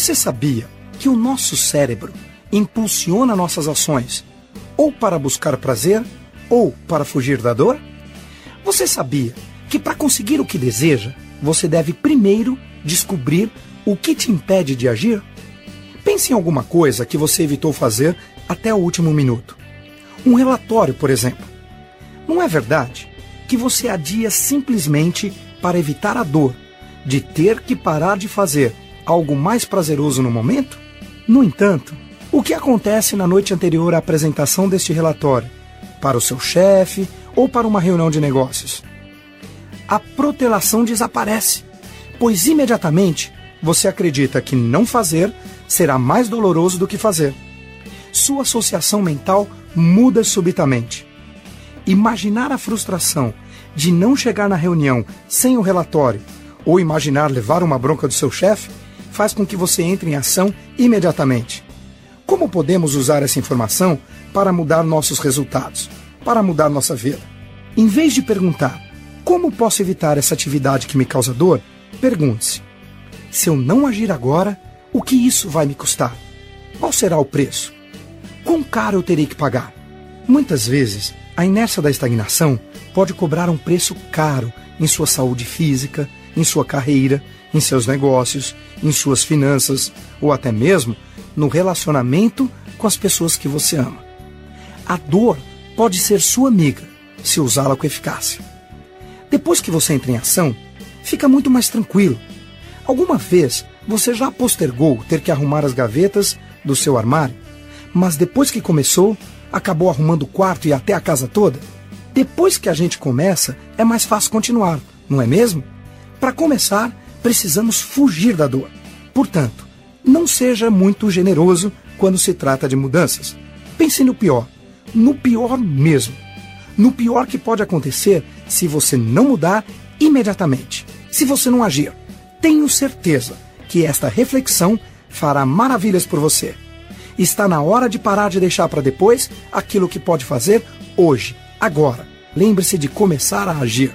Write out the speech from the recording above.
Você sabia que o nosso cérebro impulsiona nossas ações ou para buscar prazer ou para fugir da dor? Você sabia que para conseguir o que deseja, você deve primeiro descobrir o que te impede de agir? Pense em alguma coisa que você evitou fazer até o último minuto. Um relatório, por exemplo. Não é verdade que você adia simplesmente para evitar a dor de ter que parar de fazer algo mais prazeroso no momento? No entanto, o que acontece na noite anterior à apresentação deste relatório? Para o seu chefe ou para uma reunião de negócios? A protelação desaparece, pois imediatamente você acredita que não fazer será mais doloroso do que fazer. Sua associação mental muda subitamente. Imaginar a frustração de não chegar na reunião sem o relatório ou imaginar levar uma bronca do seu chefe faz com que você entre em ação imediatamente. Como podemos usar essa informação para mudar nossos resultados, para mudar nossa vida? Em vez de perguntar como posso evitar essa atividade que me causa dor, pergunte-se: se eu não agir agora, o que isso vai me custar? Qual será o preço? Quão caro eu terei que pagar? Muitas vezes, a inércia da estagnação pode cobrar um preço caro em sua saúde física, em sua carreira, em seus negócios, em suas finanças ou até mesmo no relacionamento com as pessoas que você ama. A dor pode ser sua amiga se usá-la com eficácia. Depois que você entra em ação, fica muito mais tranquilo. Alguma vez você já postergou ter que arrumar as gavetas do seu armário, mas depois que começou, acabou arrumando o quarto e até a casa toda? Depois que a gente começa, é mais fácil continuar, não é mesmo? Para começar, precisamos fugir da dor. Portanto, não seja muito generoso quando se trata de mudanças. Pense no pior, no pior mesmo. No pior que pode acontecer se você não mudar imediatamente, se você não agir. Tenho certeza que esta reflexão fará maravilhas por você. Está na hora de parar de deixar para depois aquilo que pode fazer hoje, agora. Lembre-se de começar a agir.